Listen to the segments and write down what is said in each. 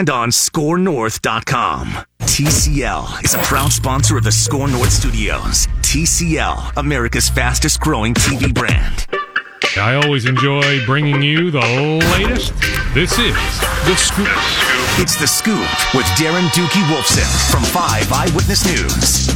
and on scorenorth.com. TCL is a proud sponsor of the Score North Studios. TCL, America's fastest growing TV brand. I always enjoy bringing you the latest. This is The Scoop. It's The Scoop with Darren Doogie Wolfson from 5 Eyewitness News.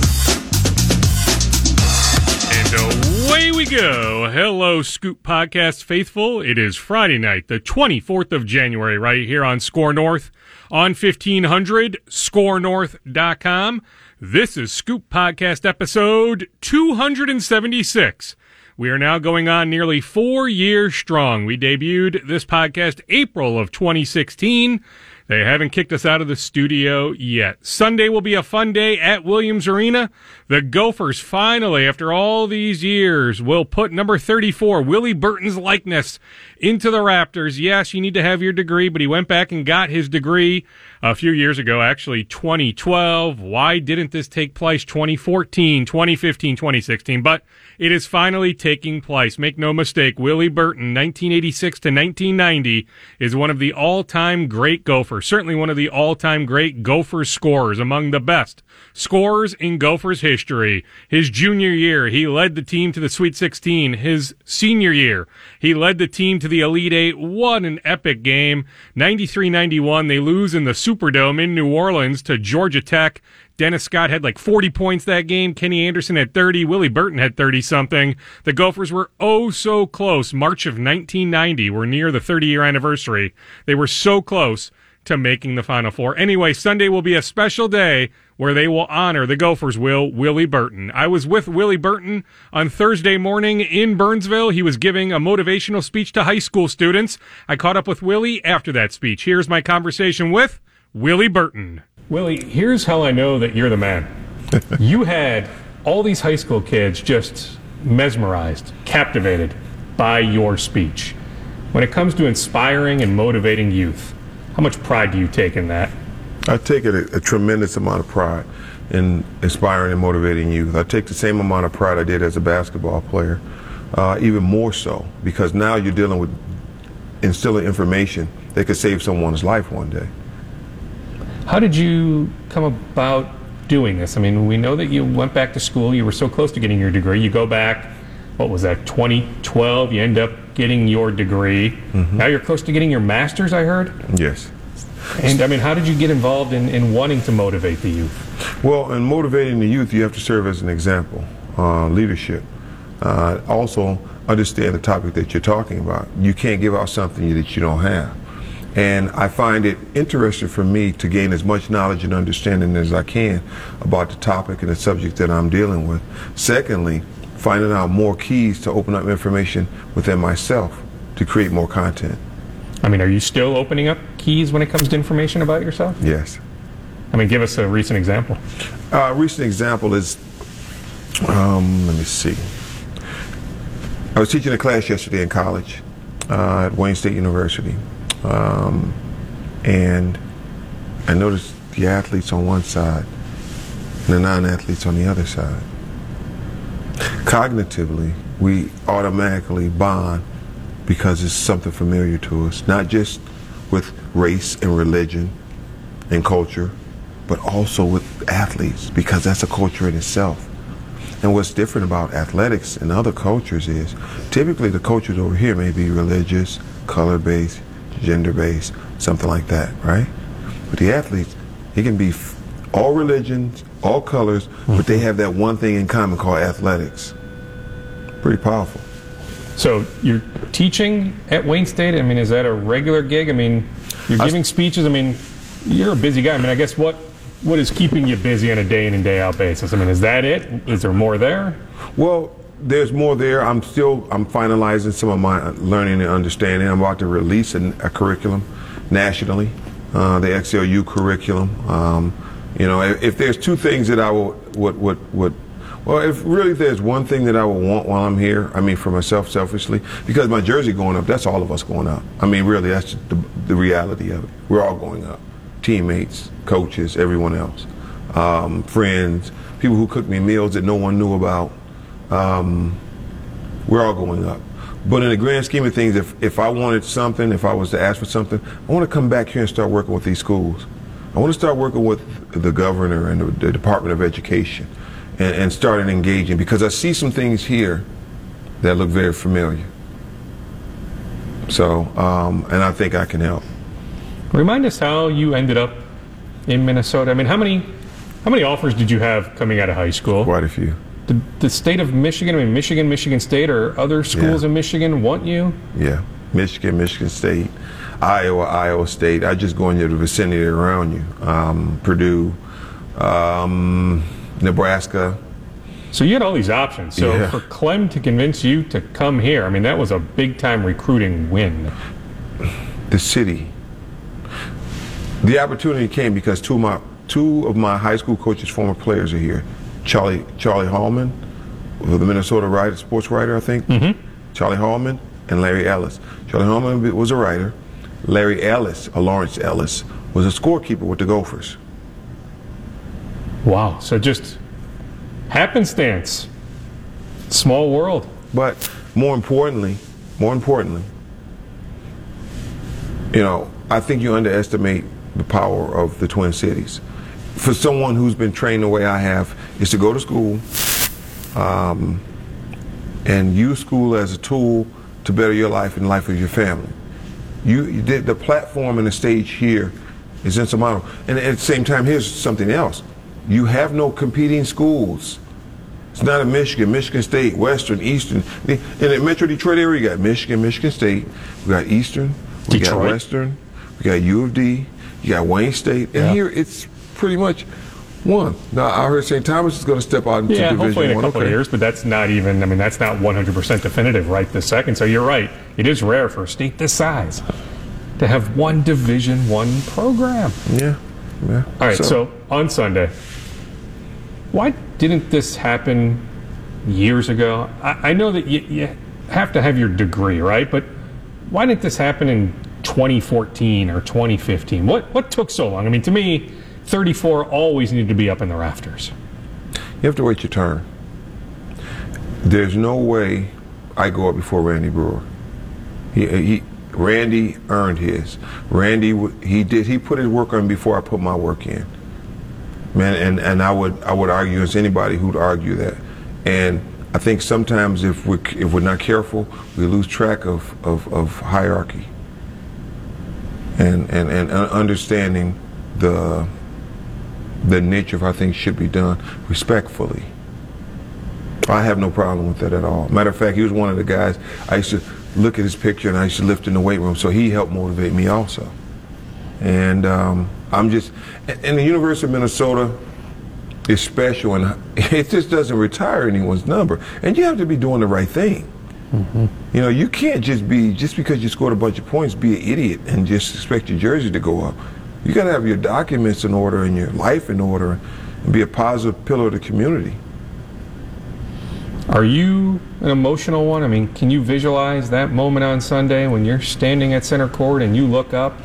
And uh, we go. Hello, Scoop Podcast faithful. It is Friday night, the 24th of January, right here on Score North on 1500, scorenorth.com. This is Scoop Podcast episode 276. We are now going on nearly four years strong. We debuted this podcast April of 2016. They haven't kicked us out of the studio yet. Sunday will be a fun day at Williams Arena. The Gophers finally, after all these years, will put number 34, Willie Burton's likeness into the rafters. Yes, you need to have your degree, but he went back and got his degree a few years ago, actually 2012. Why didn't this take place 2014, 2015, 2016? But it is finally taking place. Make no mistake, Willie Burton, 1986 to 1990, is one of the all-time great Gophers. Certainly one of the all-time great Gophers scorers, among the best scorers in Gophers history. His junior year, he led the team to the Sweet 16. His senior year, he led the team to the Elite Eight. What an epic game. 93-91, they lose in the Superdome in New Orleans to Georgia Tech. Dennis Scott had like 40 points that game. Kenny Anderson had 30. Willie Burton had 30 something. The Gophers were oh so close. March of 1990. We're near the 30 year anniversary. They were so close to making the Final Four. Anyway, Sunday will be a special day where they will honor the Gophers will Willie Burton. I was with Willie Burton on Thursday morning in Burnsville. He was giving a motivational speech to high school students. I caught up with Willie after that speech. Here's my conversation with Willie Burton. Willie, here's how I know that you're the man. you had all these high school kids just mesmerized, captivated by your speech. When it comes to inspiring and motivating youth, how much pride do you take in that? I take it a, a, tremendous amount of pride in inspiring and motivating youth. I take the same amount of pride I did as a basketball player, uh, even more so, because now you're dealing with instilling information that could save someone's life one day. How did you come about doing this? I mean, we know that you went back to school. You were so close to getting your degree. You go back, what was that, 2012? You end up getting your degree. Mm-hmm. Now you're close to getting your master's, I heard? Yes. And I mean, how did you get involved in, in wanting to motivate the youth? Well, in motivating the youth, you have to serve as an example, uh, leadership. Uh, also, understand the topic that you're talking about. You can't give out something that you don't have. And I find it interesting for me to gain as much knowledge and understanding as I can about the topic and the subject that I'm dealing with. Secondly, finding out more keys to open up information within myself to create more content. I mean, are you still opening up keys when it comes to information about yourself? Yes. I mean, give us a recent example. Uh, a recent example is, um, let me see. I was teaching a class yesterday in college uh, at Wayne State University. Um, and I noticed the athletes on one side and the non-athletes on the other side. Cognitively, we automatically bond because it's something familiar to us, not just with race and religion and culture, but also with athletes because that's a culture in itself. And what's different about athletics and other cultures is typically the cultures over here may be religious, color based, gender based, something like that, right? But the athletes, it can be all religions, all colors, mm-hmm. but they have that one thing in common called athletics. Pretty powerful. So you're teaching at Wayne State. I mean, is that a regular gig? I mean, you're giving speeches. I mean, you're a busy guy. I mean, I guess what what is keeping you busy on a day in and day out basis? I mean, is that it? Is there more there? Well, there's more there. I'm still I'm finalizing some of my learning and understanding. I'm about to release a, a curriculum nationally, uh, the XLU curriculum. Um, you know, if, if, there's two things that I would would would, would well, if really there's one thing that I would want while I'm here, I mean, for myself selfishly, because my jersey going up, that's all of us going up. I mean, really, that's the, the reality of it. We're all going up. Teammates, coaches, everyone else, um, friends, people who cook me meals that no one knew about. Um, we're all going up. But in the grand scheme of things, if, if I wanted something, if I was to ask for something, I want to come back here and start working with these schools. I want to start working with the governor and the, the Department of Education and, and start engaging because I see some things here that look very familiar. So, um, and I think I can help. Remind us how you ended up in Minnesota. I mean, how many how many offers did you have coming out of high school? Quite a few. The, the state of Michigan, I mean, Michigan, Michigan State, or other schools Yeah. in Michigan want you? Yeah, Michigan, Michigan State, Iowa, Iowa State. I just go into the vicinity around you. Um, Purdue, um, Nebraska. So you had all these options. So Yeah. for Clem to convince you to come here, I mean, that was a big time recruiting win. the city. The opportunity came because two of my two of my high school coaches, former players, are here. Charlie Charlie Hallman, the Minnesota writer, sports writer, I think. Mm-hmm. Charlie Hallman and Larry Ellis. Charlie Hallman was a writer. Larry Ellis, or Lawrence Ellis, was a scorekeeper with the Gophers. Wow. So just happenstance. Small world. But more importantly, more importantly, you know, I think you underestimate the power of the Twin Cities. For someone who's been trained the way I have, is to go to school um, and use school as a tool to better your life and the life of your family. You, you did the platform and the stage here is insurmountable. And at the same time, here's something else: you have no competing schools. It's not in Michigan, Michigan State, Western, Eastern. In the Metro Detroit area, you got Michigan, Michigan State, we got Eastern, we got Western, we got U of D, you got Wayne State, and Yeah. here it's pretty much one. Now I heard St. Thomas is going to step out into Yeah, Division hopefully in a One. couple of years, but that's not even, I mean, that's not 100% definitive right this second. So you're right. It is rare for a state this size to have one Division One program. Yeah, yeah. All right, so, on Sunday, why didn't this happen years ago? I, I know that you, you have to have your degree, right? But why didn't this happen in 2014 or 2015? What what took so long? I mean, to me, 34 always need to be up in the rafters. You have to wait your turn. There's no way I go up before Randy Breuer. He, he Randy earned his. Randy he did he put his work on before I put my work in. Man, and, and I would I would argue as anybody who'd argue that. And I think sometimes if we if we're not careful, we lose track of, of, of hierarchy. And, and and uh, understanding the the nature of how things should be done respectfully. I have no problem with that at all. Matter of fact, he was one of the guys I used to look at his picture and I used to lift in the weight room, so he helped motivate me also. And um, I'm just, and the University of Minnesota is special, and it just doesn't retire anyone's number. And you have to be doing the right thing. You know, you can't just be just because you scored a bunch of points, be an idiot and just expect your jersey to go up. You got to have your documents in order and your life in order, and be a positive pillar of the community. Are you an emotional one? I mean, can you visualize that moment on Sunday when you're standing at center court and you look up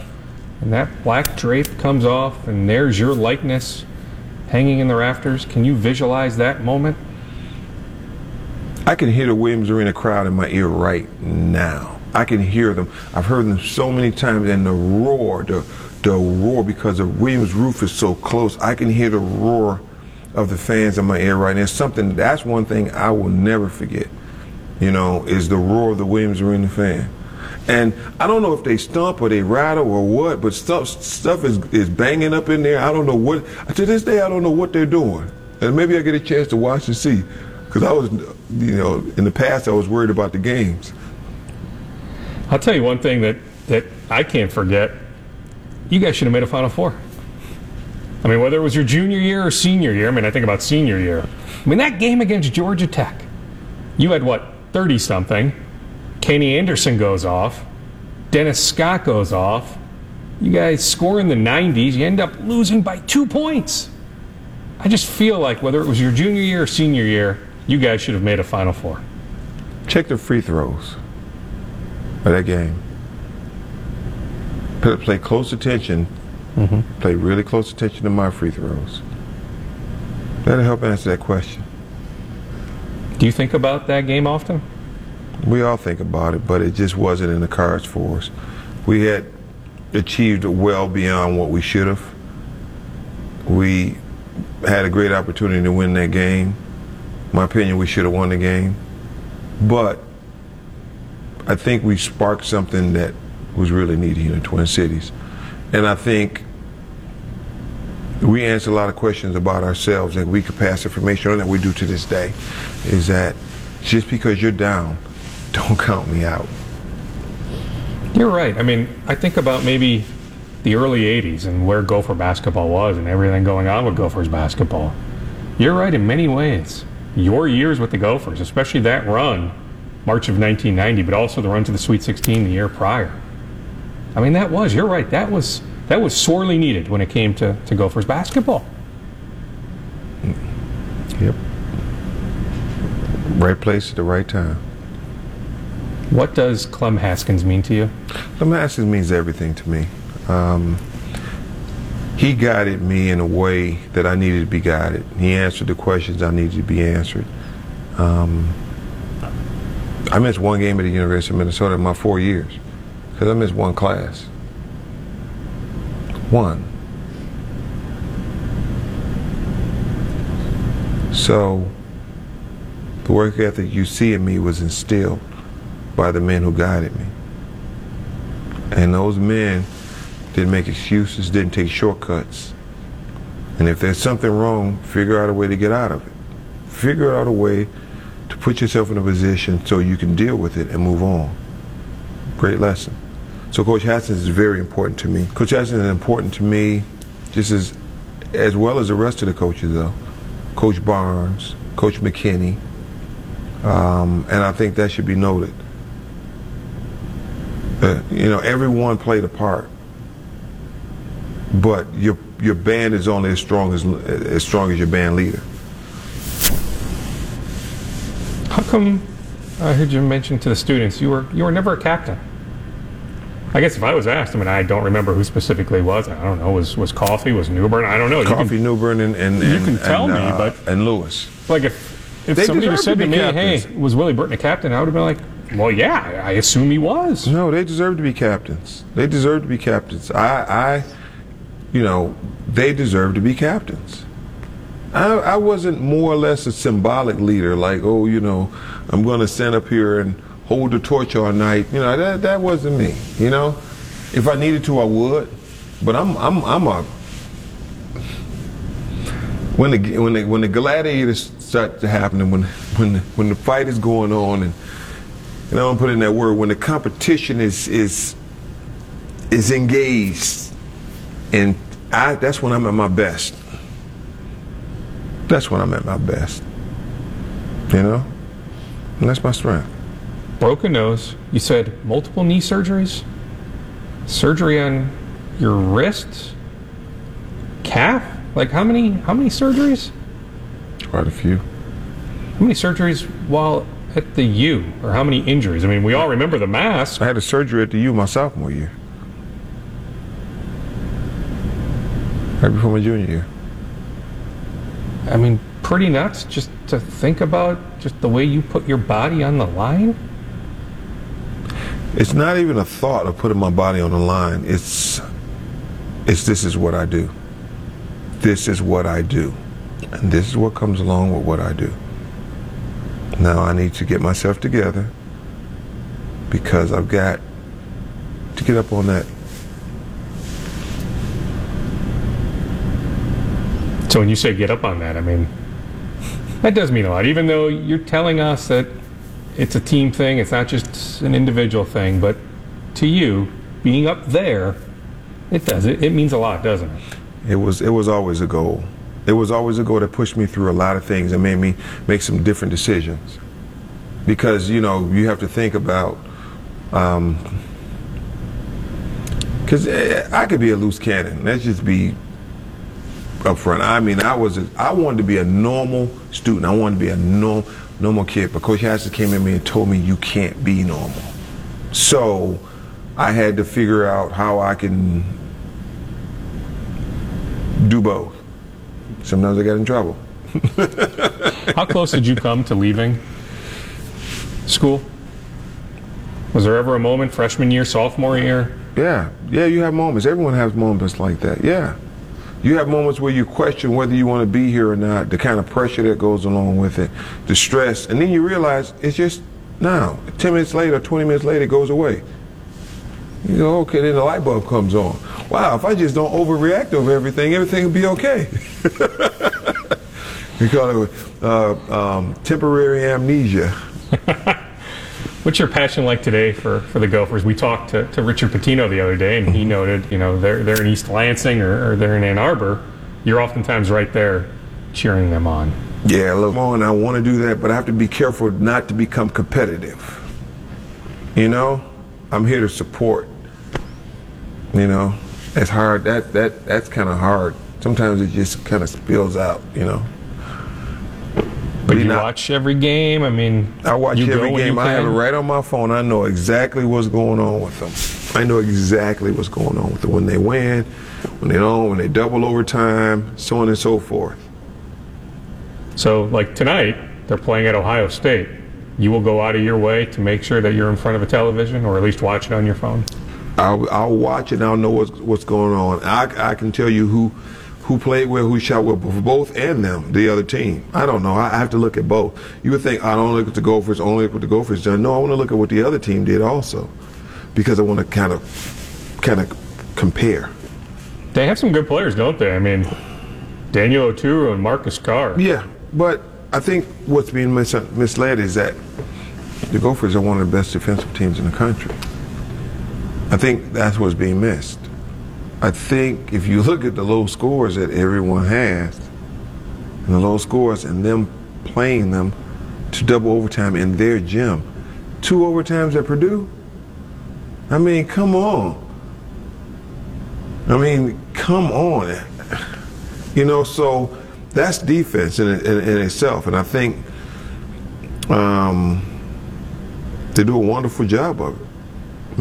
and that black drape comes off and there's your likeness hanging in the rafters? Can you visualize that moment? I can hear the Williams Arena crowd in my ear right now. I can hear them. I've heard them so many times, and the roar, the the roar, because the Williams roof is so close. I can hear the roar of the fans in my ear right now. Something. That's one thing I will never forget. You know, is the roar of the Williams Arena fan. And I don't know if they stump or they rattle or what, but stuff stuff is, is banging up in there. I don't know what. To this day, I don't know what they're doing. And maybe I get a chance to watch and see, because I was, you know, in the past I was worried about the games. I'll tell you one thing that, that I can't forget. You guys should have made a Final Four. I mean, whether it was your junior year or senior year, I mean, I think about senior year. I mean, that game against Georgia Tech, you had what, 30 something. Kenny Anderson goes off. Dennis Scott goes off. You guys score in the 90s. You end up losing by two points. I just feel like whether it was your junior year or senior year, you guys should have made a Final Four. Check the free throws of that game. Play, close attention. Mm-hmm. Play really close attention to my free throws. That'll help answer that question. Do you think about that game often? We all think about it, but it just wasn't in the cards for us. We had achieved well beyond what we should have. We had a great opportunity to win that game. My opinion, we should have won the game. But I think we sparked something that was really needed here in Twin Cities. And I think we answer a lot of questions about ourselves and we could pass information on that we do to this day is that just because you're down, don't count me out. You're right. I mean, I think about maybe the early 80s and where Gopher basketball was and everything going on with Gophers basketball. You're right in many ways. Your years with the Gophers, especially that run, March of 1990, but also the run to the Sweet 16 the year prior. I mean, that was, you're right, that was that was sorely needed when it came to, to Gophers basketball. Yep. Right place at the right time. What does Clem Haskins mean to you? Clem Haskins means everything to me. Um, he guided me in a way that I needed to be guided. He answered the questions I needed to be answered. Um, I missed one game at the University of Minnesota in my four years because I missed one class. One. So the work ethic you see in me was instilled by the men who guided me. And those men didn't make excuses, didn't take shortcuts. And if there's something wrong, figure out a way to get out of it. Figure out a way to put yourself in a position so you can deal with it and move on. Great lesson. So Coach Haskins is very important to me. Coach Haskins is important to me just as as well as the rest of the coaches though. Coach Barnes, Coach McKinney, um, and I think that should be noted. Uh, you know, everyone played a part, but your your band is only as strong as as strong as your band leader. How come I heard you mention to the students you were you were never a captain? I guess if I was asked, I mean, I don't remember who specifically was. I don't know. Was was Coffey? Was Newbern? I don't know. Coffey, can, Newbern, and and, you can tell and, me, uh, but and Lewis. Like if if somebody just said to, to me, captains. "Hey, was Willie Burton a captain?" I would have been like, "Well, yeah, I assume he was." No, they deserve to be captains. They deserve to be captains. I, I, you know, they deserve to be captains. I, I wasn't more or less a symbolic leader, like, oh, you know, I'm going to stand up here and hold the torch all night. You know, that that wasn't me. You know. If I needed to, I would. But I'm I'm I'm a when the when the when the gladiators start to happen and when when the, when the fight is going on and and I don't put in that word when the competition is is is engaged and I that's when I'm at my best. That's when I'm at my best. You know? And that's my strength. Broken nose. You said multiple knee surgeries? surgery on your wrist, calf. Like how many? How many surgeries? Quite a few. How many surgeries while at the U, or how many injuries? I mean, we all remember the mask. I had a surgery at the U my sophomore year, right before my junior year. I mean, pretty nuts just to think about just the way you put your body on the line. It's not even a thought of putting my body on the line. It's it's this is what I do. This is what I do. And this is what comes along with what I do. Now I need to get myself together because I've got to get up on that. So when you say get up on that, I mean that does mean a lot. Even though you're telling us that it's a team thing. It's not just an individual thing. But to you, being up there, it does. It, it means a lot, doesn't it? It was. It was always a goal. It was always a goal that pushed me through a lot of things and made me make some different decisions. Because you know you have to think about. Because um, I could be a loose cannon. Let's just be upfront. I mean, I was. A, I wanted to be a normal student. I wanted to be a normal normal kid. But Coach Haskins came at me and told me you can't be normal. So I had to figure out how I can do both. Sometimes I got in trouble. how close did you come to leaving school? Was there ever a moment freshman year, sophomore year? Yeah, yeah, you have moments. Everyone has moments like that. Yeah. You have moments where you question whether you want to be here or not, the kind of pressure that goes along with it, the stress, and then you realize it's just now. 10 minutes later, 20 minutes later, it goes away. You go, okay, then the light bulb comes on. Wow, if I just don't overreact over everything, everything will be okay. we call it uh, um, temporary amnesia. What's your passion like today for, for the Gophers? We talked to, to Richard Pitino the other day, and he mm-hmm. noted, you know, they're, they're in East Lansing or, or they're in Ann Arbor. You're oftentimes right there cheering them on. Yeah, look, and I want to do that, but I have to be careful not to become competitive. You know, I'm here to support. You know, it's hard. That that that's kind of hard. Sometimes it just kind of spills out. You know. But you not, watch every game. I mean, I watch every game. I have it right on my phone. I know exactly what's going on with them. I know exactly what's going on with them when they win, when they don't, when they double overtime, so on and so forth. So, like tonight, they're playing at Ohio State. You will go out of your way to make sure that you're in front of a television, or at least watch it on your phone. I'll, I'll watch it. and I'll know what's what's going on. I, I can tell you who who played well, who shot well, for both and them, the other team. I don't know. I have to look at both. You would think I don't look at the Gophers, only look what the Gophers done. No, I want to look at what the other team did also, because I want to kind of, kind of compare. They have some good players, don't they? I mean, Daniel Oturu and Marcus Carr. Yeah, but I think what's being mis- misled is that the Gophers are one of the best defensive teams in the country. I think that's what's being missed. I think if you look at the low scores that everyone has, and the low scores, and them playing them to double overtime in their gym, two overtimes at Purdue. I mean, come on. I mean, come on. You know, so that's defense in, in, in itself, and I think um, they do a wonderful job of it.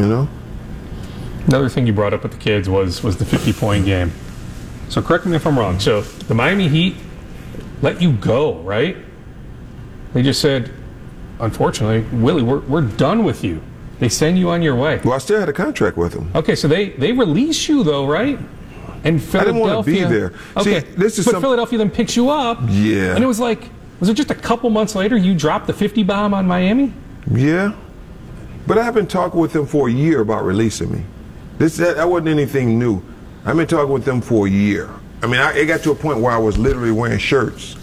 You know. Another thing you brought up with the kids was was the 50 point game. So correct me if I'm wrong. So the Miami Heat let you go, right? They just said, unfortunately, Willie, we're, we're done with you. They send you on your way. Well, I still had a contract with them. Okay, so they, they release you though, right? And Philadelphia. I didn't want to be there. Okay, See, this is but some... Philadelphia then picks you up. Yeah. And it was like, was it just a couple months later you dropped the 50 bomb on Miami? Yeah. But I've been talking with them for a year about releasing me. This that, that wasn't anything new. I've been talking with them for a year. I mean, I, it got to a point where I was literally wearing shirts.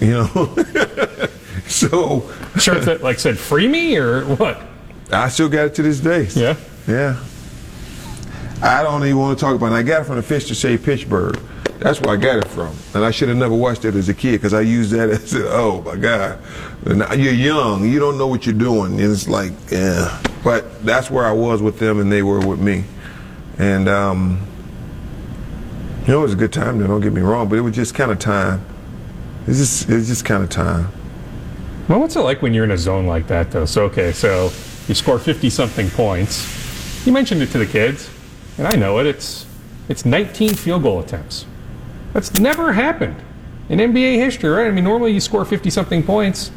You know, so shirts that like said "free me" or what? I still got it to this day. Yeah, yeah. I don't even want to talk about it. I got it from the Fish That Saved Pittsburgh. That's where I got it from. And I should have never watched it as a kid because I used that as, oh my God. You're young. You don't know what you're doing. And it's like, yeah. But that's where I was with them and they were with me. And, um, you know, it was a good time, though, don't get me wrong, but it was just kind of time. It's just, it's just kind of time. Well, what's it like when you're in a zone like that, though? So, okay, so you score 50 something points. You mentioned it to the kids, and I know it. It's, it's 19 field goal attempts. That's never happened in NBA history, right? I mean, normally you score 50 something points,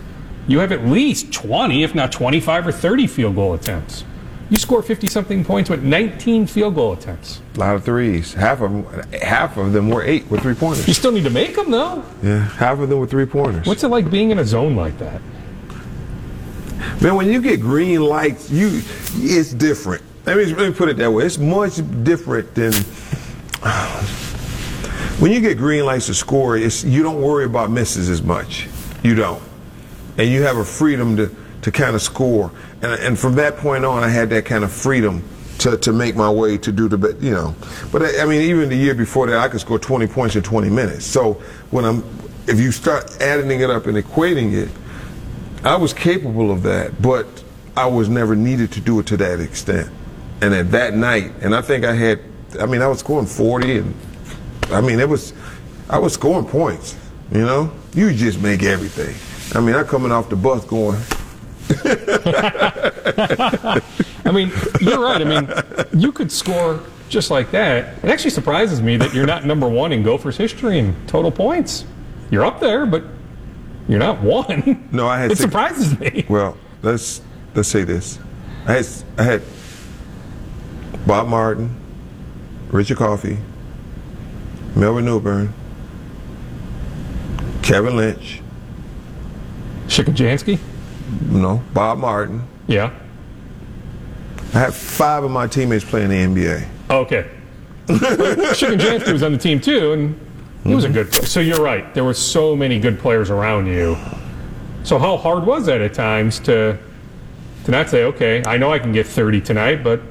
you have at least 20, if not 25 or 30 field goal attempts. You score 50 something points with 19 field goal attempts. A lot of threes. Half of them, half of them were eight with three pointers. You still need to make them though. Yeah, half of them were three pointers. What's it like being in a zone like that? Man, when you get green lights, you it's different. Let me, let me put it that way. It's much different than when you get green lights to score, you don't worry about misses as much. You don't. And you have a freedom to, to kind of score. And, and from that point on, I had that kind of freedom to, to make my way to do the best, you know. But I, I mean, even the year before that, I could score 20 points in 20 minutes. So when I'm, if you start adding it up and equating it, I was capable of that, but I was never needed to do it to that extent. And at that night, and I think I had, I mean, I was scoring 40 and I mean, it was, I was scoring points. You know, you just make everything. I mean, I'm coming off the bus going. I mean, you're right. I mean, you could score just like that. It actually surprises me that you're not number one in Gophers history in total points. You're up there, but you're not one. No, I had. It six, surprises me. Well, let's let's say this. I had, I had Bob Martin, Richard Coffey, Melvin Newbern, Kevin Lynch, Shikenjanski? No, Bob Martin. Yeah. I had five of my teammates playing the NBA. Oh, okay. Shikenjanski was on the team too, and he was a good player. So you're right. There were so many good players around you. So how hard was that at times to to not say, okay, I know I can get 30 tonight, but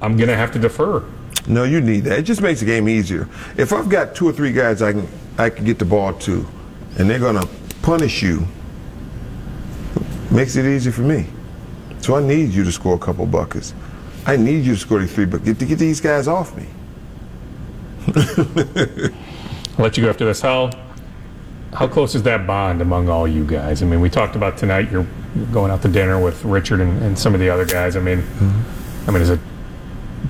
I'm going to have to defer? No, you need that. It just makes the game easier. If I've got two or three guys I can I can get the ball to, and they're going to punish you, makes it easy for me. So I need you to score a couple buckets. I need you to score three, but get to get these guys off me. I'll let you go after this. How how close is that bond among all you guys? I mean, we talked about tonight. You're going out to dinner with Richard and, and some of the other guys. I mean, mm-hmm. I mean, is it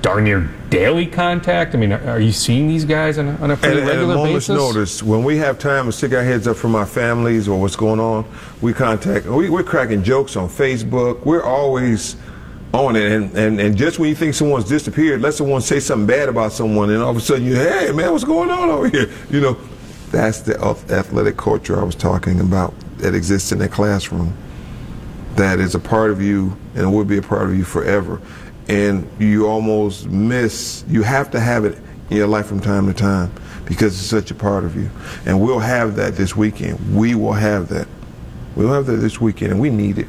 darn near daily contact? I mean, are you seeing these guys on a, on a pretty at, regular at a moment's basis? notice, when we have time to stick our heads up from our families or what's going on, we contact. We, we're cracking jokes on Facebook. We're always on it. And, and, and just when you think someone's disappeared, let someone say something bad about someone, and all of a sudden you, hey man, what's going on over here? You know, that's the athletic culture I was talking about that exists in that classroom. That is a part of you and will be a part of you forever. And you almost miss, you have to have it in your life from time to time because it's such a part of you. And we'll have that this weekend. We will have that. We'll have that this weekend, and we need it.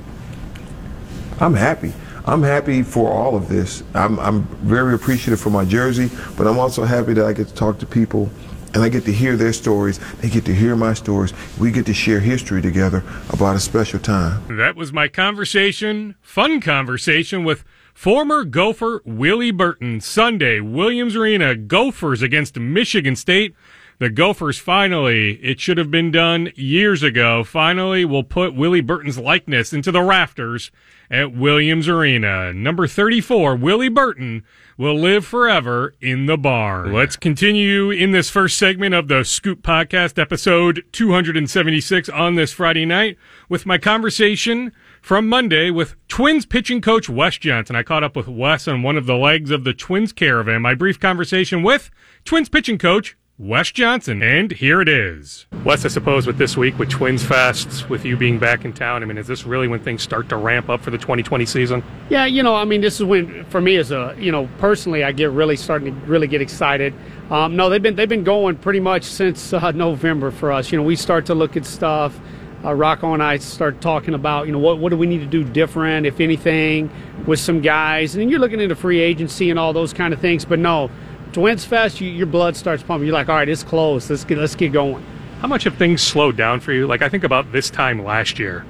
I'm happy. I'm happy for all of this. I'm, I'm very appreciative for my jersey, but I'm also happy that I get to talk to people and I get to hear their stories. They get to hear my stories. We get to share history together about a special time. That was my conversation, fun conversation with former Gopher Willie Burton. Sunday, Williams Arena, Gophers against Michigan State. The Gophers finally, it should have been done years ago, finally will put Willie Burton's likeness into the rafters at Williams Arena. Number 34, Willie Burton, will live forever in the barn. Let's continue in this first segment of the Scoop Podcast, episode 276 on this Friday night, with my conversation from Monday with Twins pitching coach Wes Johnson. I caught up with Wes on one of the legs of the Twins caravan. My brief conversation with Twins pitching coach Wes Johnson. And here it is. Wes, I suppose with this week, with Twins Fest, with you being back in town, I mean, is this really when things start to ramp up for the 2020 season? Yeah, you know, I mean, this is when, for me as a, you know, personally, I get really starting to really get excited. Um, no, they've been they've been going pretty much since uh, November for us. You know, we start to look at stuff. Uh, Rocco and I start talking about, you know, what, what do we need to do different, if anything, with some guys. And then you're looking into free agency and all those kind of things. But no, Twins Fest, you, your blood starts pumping. You're like, all right, it's close. Let's get let's get going. How much have things slowed down for you? Like I think about this time last year,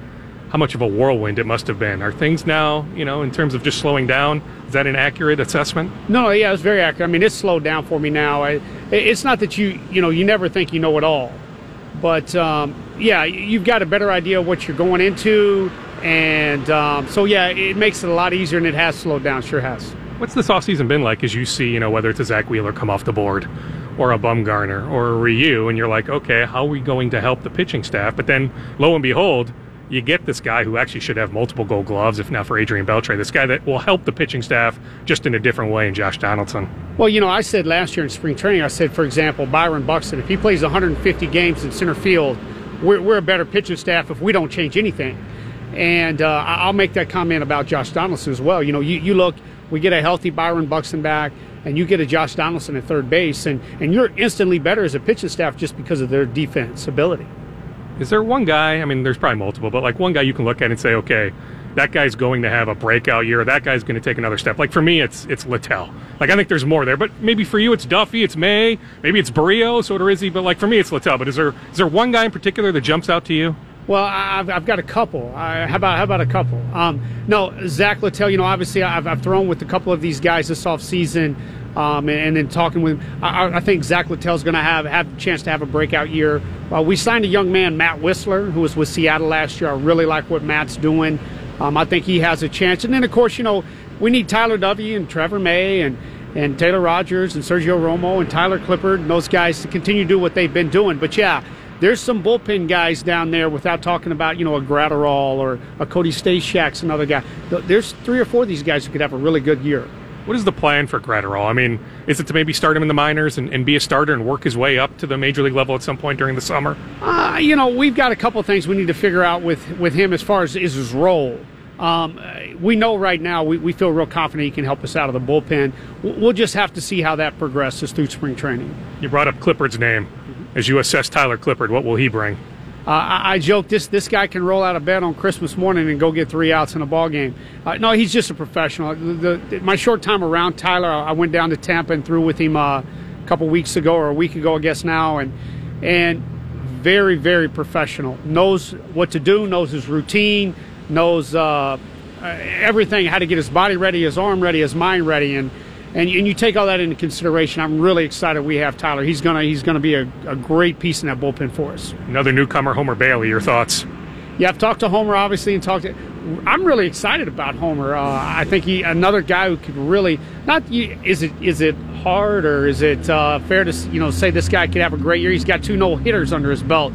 how much of a whirlwind it must have been. Are things now, you know, in terms of just slowing down? Is that an accurate assessment? No, yeah, it's very accurate. I mean, it's slowed down for me now. I, it's not that you, you know, you never think you know it all, but um, yeah, you've got a better idea of what you're going into, and um, so yeah, it makes it a lot easier, and it has slowed down. Sure has. What's this offseason been like as you see, you know, whether it's a Zack Wheeler come off the board or a Bumgarner or a Ryu, and you're like, okay, how are we going to help the pitching staff? But then, lo and behold, you get this guy who actually should have multiple gold gloves, if not for Adrian Beltre, this guy that will help the pitching staff just in a different way in Josh Donaldson. Well, you know, I said last year in spring training, I said, for example, Byron Buxton, if he plays 150 games in center field, we're, we're a better pitching staff if we don't change anything. And uh, I'll make that comment about Josh Donaldson as well. You know, you, you look – we get a healthy Byron Buxton back, and you get a Josh Donaldson at third base, and, and you're instantly better as a pitching staff just because of their defense ability. Is there one guy? I mean, there's probably multiple, but like one guy you can look at and say, okay, that guy's going to have a breakout year. That guy's going to take another step. Like for me, it's it's Littell. Like I think there's more there, but maybe for you it's Duffey, it's May, maybe it's Berrios, or is he? But like for me, it's Littell. But is there is there one guy in particular that jumps out to you? Well, I've, I've got a couple. Uh, how about how about a couple? Um, no, Zack Littell. You know, obviously, I've, I've thrown with a couple of these guys this off season, um, and, and, then talking with. I, I think Zack Littell's going to have have a chance to have a breakout year. Uh, we signed a young man, Matt Wisler, who was with Seattle last year. I really like what Matt's doing. Um, I think he has a chance. And then, of course, you know, we need Tyler Duffey and Trevor May and and Taylor Rogers and Sergio Romo and Tyler Clippard and those guys to continue to do what they've been doing. But yeah, there's some bullpen guys down there without talking about, you know, a Graterol or a Cody Stashak's another guy. There's three or four of these guys who could have a really good year. What is the plan for Graterol? I mean, is it to maybe start him in the minors and, and, be a starter and work his way up to the major league level at some point during the summer? Uh, you know, we've got a couple things we need to figure out with, with him as far as is his role. Um, we know right now we, we feel real confident he can help us out of the bullpen. We'll just have to see how that progresses through spring training. You brought up Clippard's name. As you assess Tyler Clippard, what will he bring? Uh, I, I joke this this guy can roll out of bed on Christmas morning and go get three outs in a ball game. Uh, no, he's just a professional. The, the, my short time around Tyler, I went down to Tampa and threw with him uh, a couple weeks ago or a week ago, I guess now, and and very very professional. Knows what to do. Knows his routine. Knows uh, everything. How to get his body ready, his arm ready, his mind ready, and and, and you take all that into consideration. I'm really excited we have Tyler. He's gonna he's gonna be a, a great piece in that bullpen for us. Another newcomer, Homer Bailey. Your thoughts? Yeah, I've talked to Homer obviously and talked to. I'm really excited about Homer. Uh, I think he another guy who could really not. Is it is it hard or is it uh, fair to you know say this guy could have a great year? He's got two no hitters under his belt,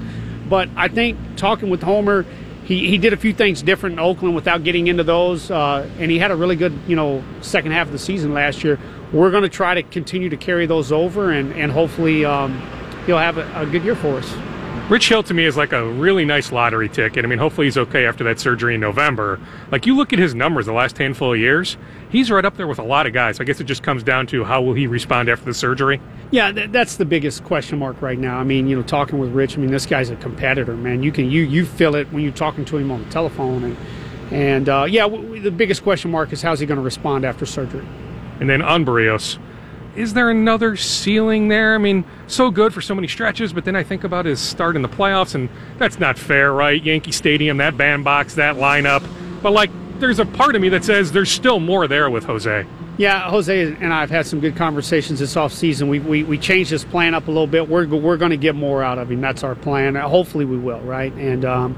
but I think talking with Homer, he, he did a few things different in Oakland without getting into those, uh, and he had a really good you know second half of the season last year. We're going to try to continue to carry those over, and and hopefully um, he'll have a, a good year for us. Rich Hill to me is like a really nice lottery ticket. I mean, hopefully he's okay after that surgery in November. Like you look at his numbers the last handful of years, he's right up there with a lot of guys. I guess it just comes down to how will he respond after the surgery. Yeah, th- that's the biggest question mark right now. I mean, you know, talking with Rich, I mean, this guy's a competitor, man. You can you you feel it when you're talking to him on the telephone, and and uh, yeah, w- the biggest question mark is how's he going to respond after surgery. And then on Berrios, is there another ceiling there? I mean, so good for so many stretches, but then I think about his start in the playoffs, and that's not fair, right? Yankee Stadium, that bandbox, that lineup, but like, there's a part of me that says there's still more there with Jose. Yeah, Jose and I have had some good conversations this offseason. We, we, we changed his plan up a little bit. We're, we're going to get more out of him. That's our plan. Hopefully, we will, right? And um,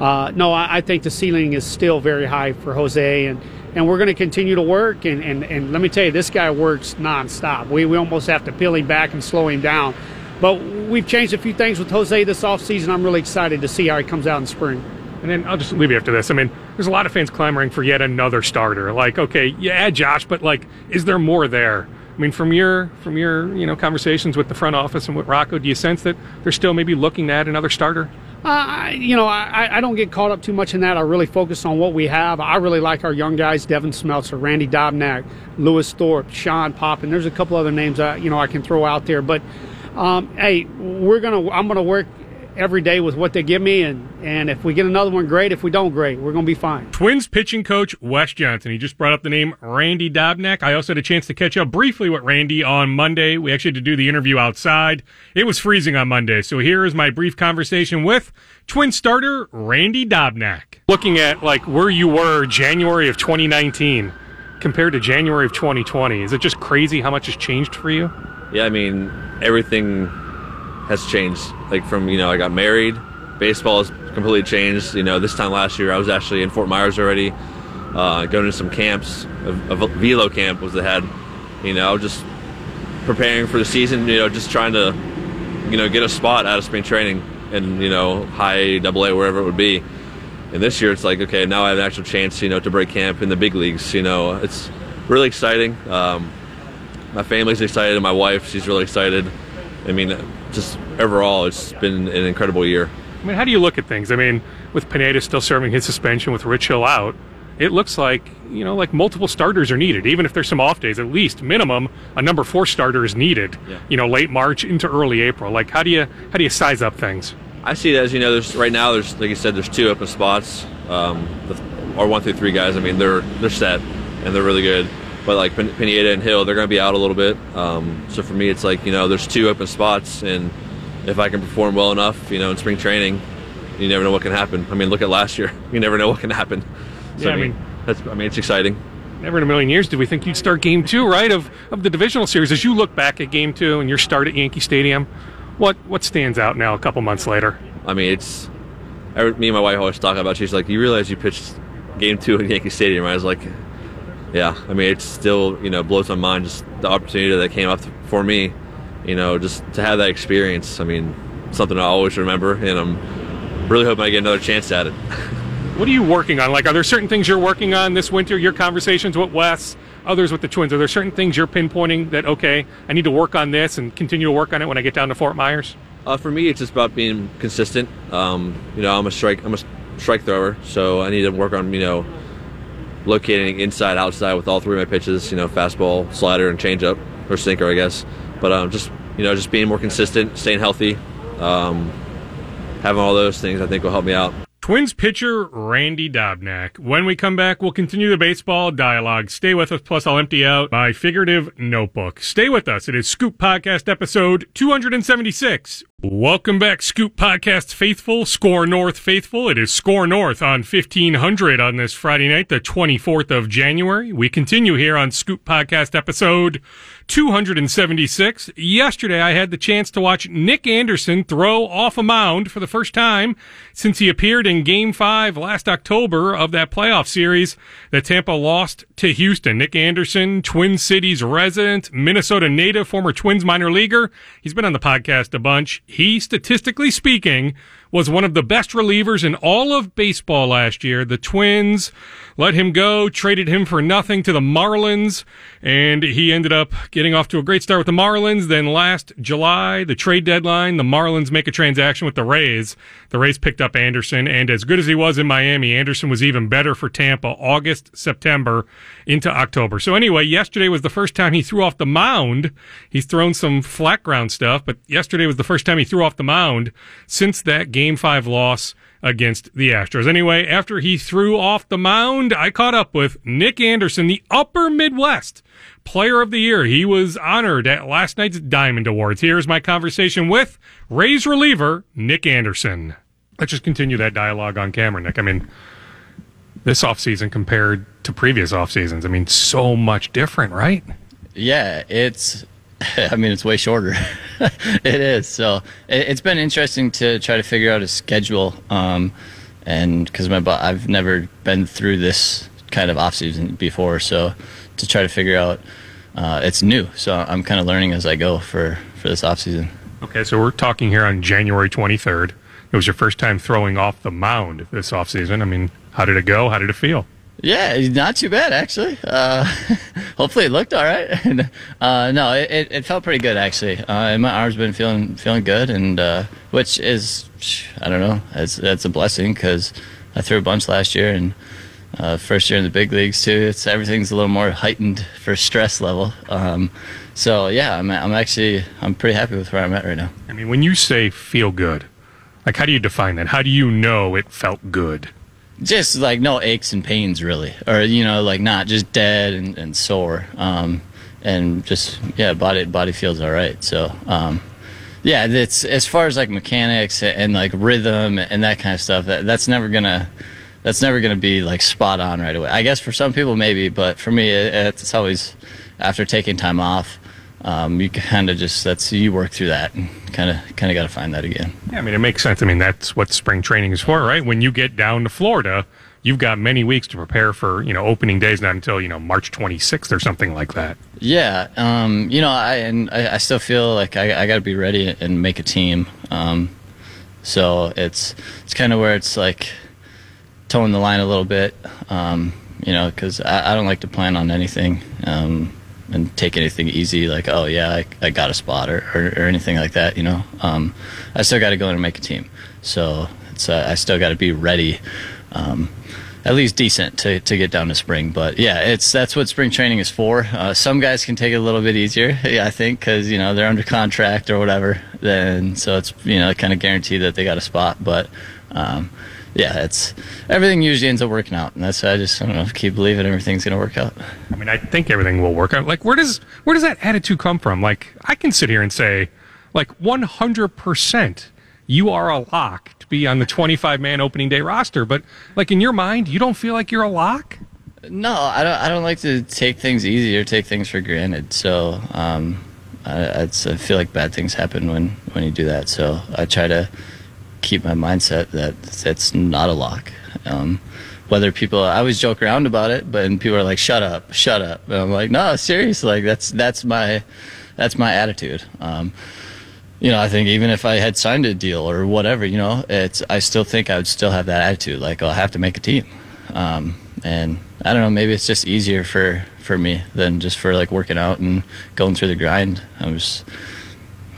uh, no, I, I, think the ceiling is still very high for Jose, and, and we're going to continue to work. And, and, and let me tell you, this guy works nonstop. We, we almost have to peel him back and slow him down. But we've changed a few things with Jose this offseason. I'm really excited to see how he comes out in spring. And then I'll just leave you after this. I mean, there's a lot of fans clamoring for yet another starter. Like, okay, yeah, Josh, but like, is there more there? I mean, from your from your you know conversations with the front office and with Rocco, do you sense that they're still maybe looking at another starter? Uh, you know, I, I don't get caught up too much in that. I really focus on what we have. I really like our young guys: Devin Smeltzer, Randy Dobnak, Lewis Thorpe, Sean Poppen. There's a couple other names I, you know I can throw out there, but um, hey, we're gonna I'm gonna work every day with what they give me, and, and if we get another one, great. If we don't, great. We're going to be fine. Twins pitching coach Wes Johnson. He just brought up the name Randy Dobnak. I also had a chance to catch up briefly with Randy on Monday. We actually had to do the interview outside. It was freezing on Monday, so here is my brief conversation with Twin starter Randy Dobnak. Looking at like where you were January of 2019 compared to January of 2020, is it just crazy how much has changed for you? Yeah, I mean everything has changed. Like from you know, I got married. Baseball has completely changed. You know, this time last year I was actually in Fort Myers already, uh, going to some camps. A, a velo camp was the head. You know, just preparing for the season. You know, just trying to, you know, get a spot out of spring training and you know high double A wherever it would be. And this year it's like okay, now I have an actual chance. You know, to break camp in the big leagues. You know, it's really exciting. Um, my family's excited. and My wife, she's really excited. I mean, just overall, it's been an incredible year. I mean, how do you look at things? I mean, with Pineda still serving his suspension, with Rich Hill out, it looks like you know, like multiple starters are needed. Even if there's some off days, at least minimum a number four starter is needed. Yeah. You know, late March into early April. Like, how do you how do you size up things? I see it as you know, there's right now. There's like you said, there's two open spots. Um, the, our one through three guys. I mean, they're they're set and they're really good but like Pineda and Hill, they're going to be out a little bit. Um, so for me, it's like you know, there's two open spots, and if I can perform well enough, you know, in spring training, you never know what can happen. I mean, look at last year; you never know what can happen. So yeah, I mean, that's I mean, it's exciting. Never in a million years did we think you'd start Game Two, right, of of the divisional series. As you look back at Game Two and your start at Yankee Stadium, what what stands out now? A couple months later. I mean, it's I, me and my wife always talk about. She's like, "You realize you pitched Game Two at Yankee Stadium?" I was like, yeah, I mean, it still you know blows my mind just the opportunity that came up for me, you know, just to have that experience. I mean, something I always remember, and I'm really hoping I get another chance at it. What are you working on? Like, are there certain things you're working on this winter? Your conversations with Wes, others with the Twins. Are there certain things you're pinpointing that okay, I need to work on this and continue to work on it when I get down to Fort Myers? Uh, for me, it's just about being consistent. Um, you know, I'm a strike, I'm a strike thrower, so I need to work on you know locating inside, outside with all three of my pitches. You know, fastball, slider, and changeup or sinker, I guess. But um, just you know, just being more consistent, staying healthy, um, having all those things, I think will help me out. Twins pitcher Randy Dobnak. When we come back, we'll continue the baseball dialogue. Stay with us, plus I'll empty out my figurative notebook. Stay with us. It is Scoop Podcast episode 276. Welcome back, Scoop Podcast faithful, SKOR North faithful. It is SKOR North on 1500 on this Friday night, the 24th of January. We continue here on Scoop Podcast episode 276. Yesterday, I had the chance to watch Nick Anderson throw off a mound for the first time since he appeared in Game 5 last October of that playoff series that Tampa lost to Houston. Nick Anderson, Twin Cities resident, Minnesota native, former Twins minor leaguer. He's been on the podcast a bunch. He, statistically speaking, was one of the best relievers in all of baseball last year. The Twins let him go, traded him for nothing to the Marlins, and he ended up getting off to a great start with the Marlins. Then last July, the trade deadline, the Marlins make a transaction with the Rays. The Rays picked up Anderson, and as good as he was in Miami, Anderson was even better for Tampa August, September into October. So anyway, yesterday was the first time he threw off the mound. He's thrown some flat ground stuff, but yesterday was the first time he threw off the mound since that game five loss against the Astros. Anyway, after he threw off the mound, I caught up with Nick Anderson, the Upper Midwest Player of the Year. He was honored at last night's Diamond Awards. Here's my conversation with Rays reliever Nick Anderson. Let's just continue that dialogue on camera, Nick. I mean, this offseason compared to previous off seasons, I mean, so much different, right? Yeah, it's I mean, it's way shorter. it is. So it, has been interesting to try to figure out a schedule. Um, and because my I've never been through this kind of off season before, so to try to figure out uh, it's new. So I'm kind of learning as I go for for this off season. Okay, so we're talking here on January 23rd. It was your first time throwing off the mound this off season. I mean, how did it go? How did it feel? Yeah, not too bad actually. Uh, hopefully it looked all right. uh, no, it, it, felt pretty good actually. Uh, my arm's been feeling feeling good, and uh, which is I don't know, that's that's a blessing because I threw a bunch last year and uh, first year in the big leagues too. It's everything's a little more heightened for stress level. Um, so yeah, I'm I'm actually I'm pretty happy with where I'm at right now. I mean, when you say feel good, like how do you define that? How do you know it felt good? Just like no aches and pains really. Or you know like not just dead and, and sore. Um, and just yeah body body feels all right. So um, yeah it's as far as like mechanics and like rhythm and that kind of stuff that that's never gonna that's never gonna be like spot on right away. I guess for some people maybe but for me it, it's always after taking time off um, you kind of just that's you work through that and kind of kind of got to find that again. Yeah, I mean it makes sense. I mean that's what spring training is for, right? When you get down to Florida, you've got many weeks to prepare for you know opening days, not until you know March 26th or something like that. Yeah, um, you know, I and I, I still feel like I, I got to be ready and make a team. Um, so it's it's kind of where it's like towing the line a little bit, um, you know, because I, I, don't like to plan on anything. Um, and take anything easy like oh yeah I, I got a spot or, or, or anything like that you know? Um, I still got to go in and make a team. So it's uh, I still got to be ready um, at least decent to, to get down to spring. But yeah it's that's what spring training is for. Uh, some guys can take it a little bit easier yeah, I think because you know they're under contract or whatever. Then so it's you know kind of guaranteed that they got a spot. But um, yeah, it's everything usually ends up working out, and that's I just I don't know keep believing everything's going to work out. I mean, I think everything will work out. Like, where does where does that attitude come from? Like, I can sit here and say, like, one hundred percent, you are a lock to be on the twenty-five man opening day roster, but like in your mind, you don't feel like you're a lock. No, I don't. I don't like to take things easy or take things for granted. So, um, I, I feel like bad things happen when when you do that. So I try to keep my mindset that it's not a lock. Um, whether people, I always joke around about it, but and people are like, "Shut up, shut up," and I'm like, "No, seriously, like that's that's my that's my attitude." Um, you know, I think even if I had signed a deal or whatever, you know, it's I still think I would still have that attitude, like I'll have to make a team. Um, and I don't know, maybe it's just easier for for me than just for like working out and going through the grind. I'm just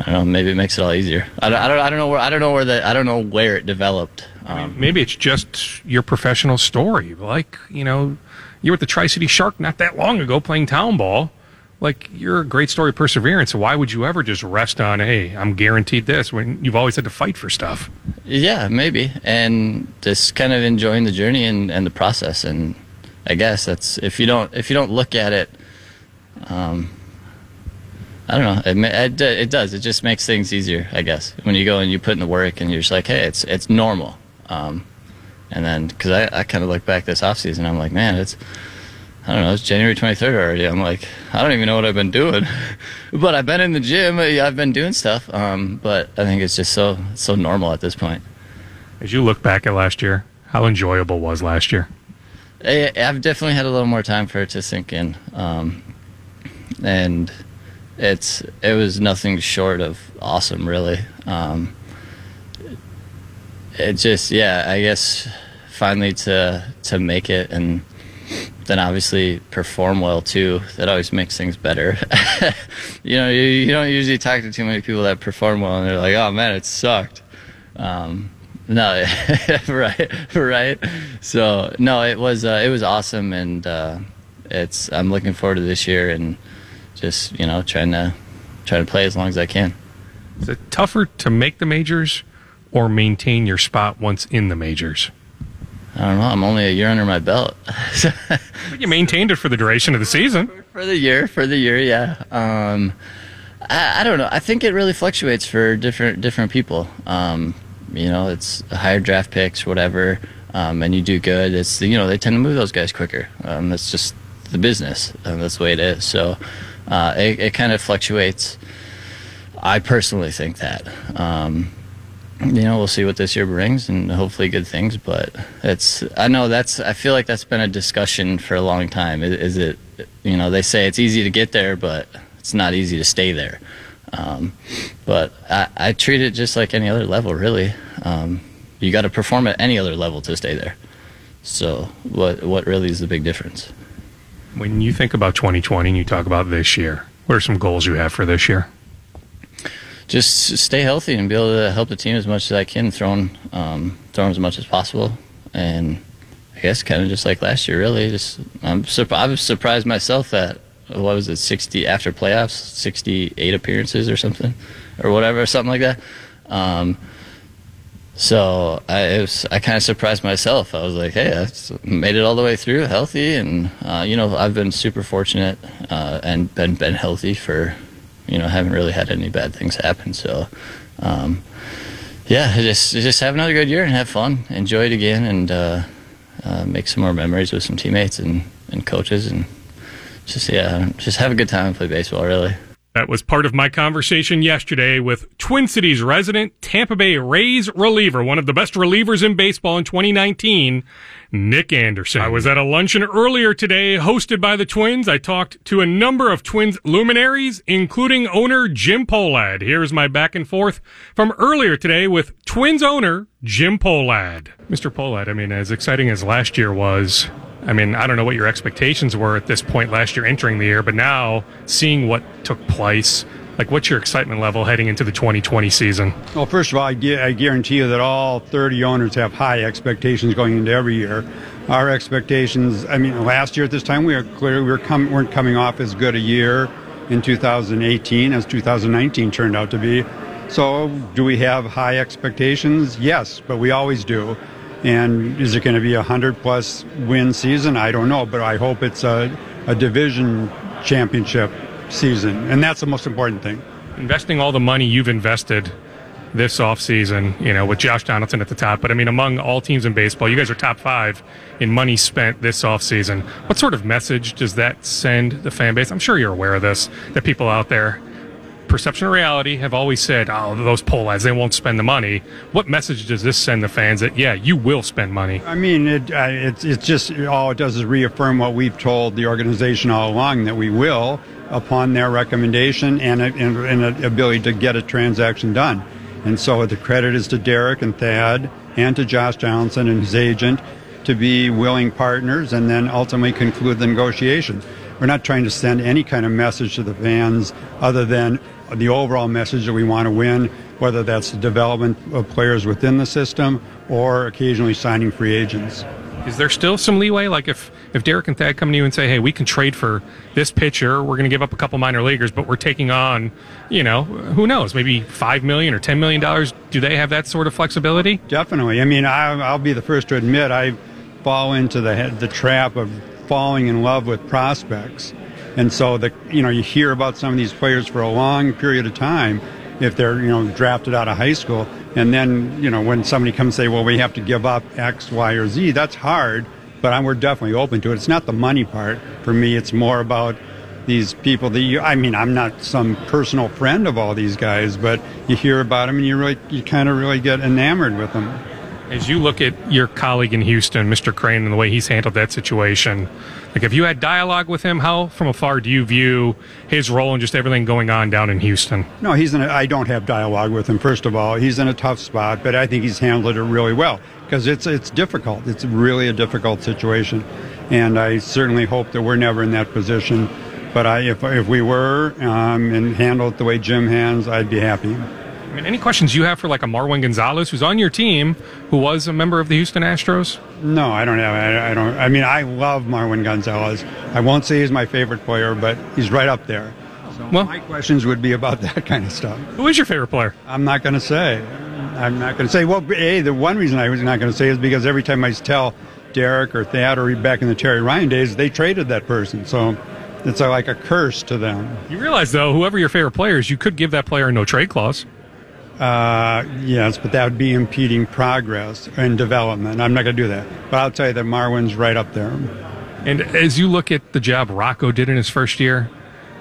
I don't know. Maybe it makes it all easier. I don't. I don't, I don't know where. I don't know where the. I don't know where it developed. Um, Maybe it's just your professional story. Like, you know, you were at the Tri City Shark not that long ago playing town ball. Like, you're a great story of perseverance. So why would you ever just rest on, hey, I'm guaranteed this when you've always had to fight for stuff? yeah, maybe, and just kind of enjoying the journey and, and the process. And I guess that's if you don't if you don't look at it. Um, I don't know. It, it, it does. It just makes things easier, I guess. When you go and you put in the work and you're just like, hey, it's it's normal. Um, and then because I, I kind of look back this off season, I'm like, man, it's I don't know, it's January 23rd already. I'm like, I don't even know what I've been doing, but I've been in the gym. I've been doing stuff. Um, but I think it's just so so normal at this point. As you look back at last year, how enjoyable was last year? I, I've definitely had a little more time for it to sink in, um, and it's it was nothing short of awesome, really. Um, it just, yeah, I guess finally to to make it and then obviously perform well too. That always makes things better. you know, you, you don't usually talk to too many people that perform well and they're like, "Oh man, it sucked." Um, no, right, right. So no, it was uh, it was awesome, and uh, it's I'm looking forward to this year and just you know trying to try to play as long as I can. Is it tougher to make the majors or maintain your spot once in the majors? I don't know. I'm only a year under my belt. You maintained it for the duration of the season. for the year, for the year, yeah. Um, I, I don't know. I think it really fluctuates for different different people. Um, you know, it's higher draft picks, whatever, um, and you do good. It's you know they tend to move those guys quicker. Um, that's just the business, and that's the way it is. So uh, it, it kind of fluctuates. I personally think that. Um, you know, we'll see what this year brings, and hopefully good things. But it's, I know that's, I feel like that's been a discussion for a long time. Is, is it, you know, they say it's easy to get there, but it's not easy to stay there. Um, but I, I treat it just like any other level, really. Um, you got to perform at any other level to stay there. So what, what really is the big difference? When you think about 2020 and you talk about this year, what are some goals you have for this year? just stay healthy and be able to help the team as much as I can, throwing um, throwing as much as possible, and I guess kind of just like last year, really. Just I'm surp- I was surprised myself that what was it, sixty after playoffs, sixty eight appearances or something, or whatever, something like that. Um, so I was, I kind of surprised myself. I was like, hey, I made it all the way through healthy, and uh, you know I've been super fortunate uh, and been been healthy for you know haven't really had any bad things happen. So um, yeah, just just have another good year and have fun, enjoy it again, and uh, uh, make some more memories with some teammates and, and coaches, and just yeah, just have a good time and play baseball. Really. That was part of my conversation yesterday with Twin Cities resident, Tampa Bay Rays reliever, one of the best relievers in baseball in 2019, Nick Anderson. I was at a luncheon earlier today hosted by the Twins. I talked to a number of Twins luminaries, including owner Jim Pohlad. Here's my back and forth from earlier today with Twins owner Jim Pohlad. Mr. Pohlad, I mean, as exciting as last year was, I mean, I don't know what your expectations were at this point last year entering the year, but now seeing what took place, like what's your excitement level heading into the 2020 season? Well, first of all, I, gu- I guarantee you that all 30 owners have high expectations going into every year. Our expectations, I mean, last year at this time, we were clear we were com- weren't coming off as good a year in 2018 as 2019 turned out to be. So, do we have high expectations? Yes, but we always do. And is it going to be a 100 plus win season? I don't know, but I hope it's a, a division championship season. And that's the most important thing. investing all the money you've invested this offseason, you know, with Josh Donaldson at the top, but I mean, among all teams in baseball, you guys are top five in money spent this offseason. What sort of message does that send the fan base? I'm sure you're aware of this, that people out there, perception and reality, have always said, oh, those Pohlads, they won't spend the money. What message does this send the fans that, yeah, you will spend money? I mean, it, uh, it's, it's just all it does is reaffirm what we've told the organization all along that we will. upon their recommendation and an ability to get a transaction done. And so the credit is to Derek and Thad and to Josh Johnson and his agent to be willing partners and then ultimately conclude the negotiations. We're not trying to send any kind of message to the fans other than the overall message that we want to win, whether that's the development of players within the system or occasionally signing free agents. Is there still some leeway? Like if, if Derek and Thad come to you and say, hey, we can trade for this pitcher, we're going to give up a couple minor leaguers, but we're taking on, you know, who knows, maybe 5 million or $10 million. Do they have that sort of flexibility? Definitely. I mean, I, I'll be the first to admit I fall into the, the trap of falling in love with prospects. And so the you know you hear about some of these players for a long period of time if they're you know drafted out of high school, and then you know when somebody comes and say, well, we have to give up X, Y, or Z, that's hard. But I'm, we're definitely open to it. It's not the money part for me. It's more about these people that you. I mean, I'm not some personal friend of all these guys, but you hear about them and you really you kind of really get enamored with them. As you look at your colleague in Houston, Mr. Crane, and the way he's handled that situation, like if you had dialogue with him, how from afar do you view his role and just everything going on down in Houston? No, he's in. A, I don't have dialogue with him. First of all, he's in a tough spot, but I think he's handled it really well because it's it's difficult. It's really a difficult situation, and I certainly hope that we're never in that position. But I, if if we were um, and handled it the way Jim hands, I'd be happy. I mean, any questions you have for like a Marwin Gonzalez, who's on your team, who was a member of the Houston Astros? No, I don't have. I, I don't. I mean, I love Marwin Gonzalez. I won't say he's my favorite player, but he's right up there. So well, my questions would be about that kind of stuff. Who is your favorite player? I'm not going to say. I'm not going to say. Well, a the one reason I was not going to say is because every time I tell Derek or Thad or back in the Terry Ryan days, they traded that person. So it's uh, like a curse to them. You realize, though, whoever your favorite player is, you could give that player a no trade clause. Uh, yes, but that would be impeding progress and development. I'm not going to do that. But I'll tell you that Marwin's right up there. And as you look at the job Rocco did in his first year,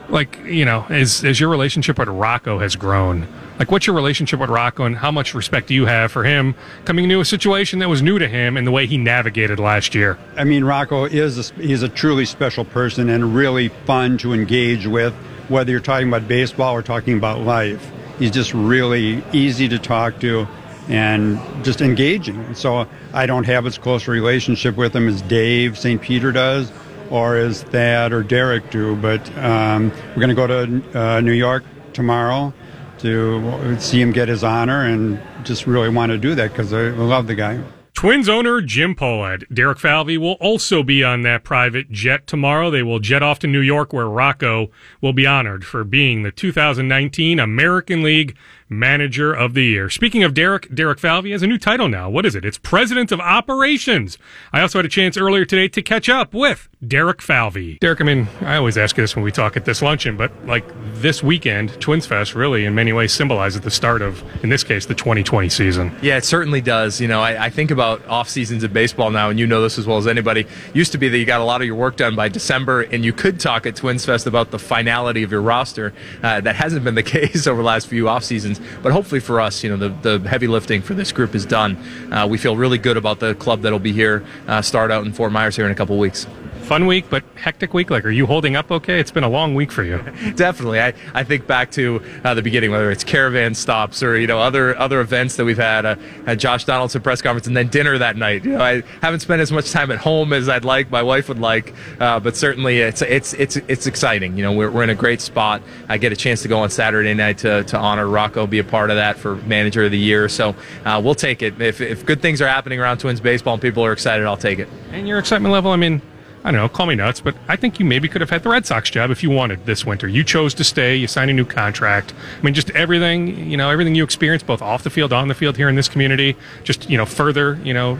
like, you know, as, as your relationship with Rocco has grown, like, what's your relationship with Rocco and how much respect do you have for him coming into a situation that was new to him and the way he navigated last year? I mean, Rocco is a, he's a truly special person and really fun to engage with, whether you're talking about baseball or talking about life he's just really easy to talk to and just engaging. So I don't have as close a relationship with him as Dave St. Peter does or as Thad or Derek do, but um, we're going to go to uh, New York tomorrow to see him get his honor and just really want to do that because I love the guy. Twins owner Jim Pohlad, Derek Falvey will also be on that private jet tomorrow. They will jet off to New York where Rocco will be honored for being the 2019 American League Manager of the Year. Speaking of Derek, Derek Falvey has a new title now. What is it? It's President of Operations. I also had a chance earlier today to catch up with Derek Falvey. Derek, I mean, I always ask you this when we talk at this luncheon, but like this weekend, Twins Fest really in many ways symbolizes the start of, in this case, the 2020 season. Yeah, it certainly does. You know, I, I think about off seasons of baseball now, and you know this as well as anybody. Used to be that you got a lot of your work done by December, and you could talk at Twins Fest about the finality of your roster. Uh, that hasn't been the case over the last few off seasons. But hopefully for us, you know, the, the heavy lifting for this group is done. Uh, we feel really good about the club that'll be here, uh, start out in Fort Myers here in a couple weeks fun week, but hectic week? Like, are you holding up okay? It's been a long week for you. Definitely. I, I think back to uh, the beginning, whether it's caravan stops or, you know, other other events that we've had, uh, at Josh Donaldson press conference and then dinner that night. You know, I haven't spent as much time at home as I'd like, my wife would like, uh, but certainly it's, it's, it's, it's exciting. You know, we're, we're in a great spot. I get a chance to go on Saturday night to, to honor Rocco, be a part of that for manager of the year. So uh, we'll take it. If, if good things are happening around Twins baseball and people are excited, I'll take it. And your excitement level, I mean, I don't know, call me nuts, but I think you maybe could have had the Red Sox job if you wanted this winter. You chose to stay, you signed a new contract. I mean, just everything, you know, everything you experienced both off the field, on the field here in this community, just, you know, further, you know,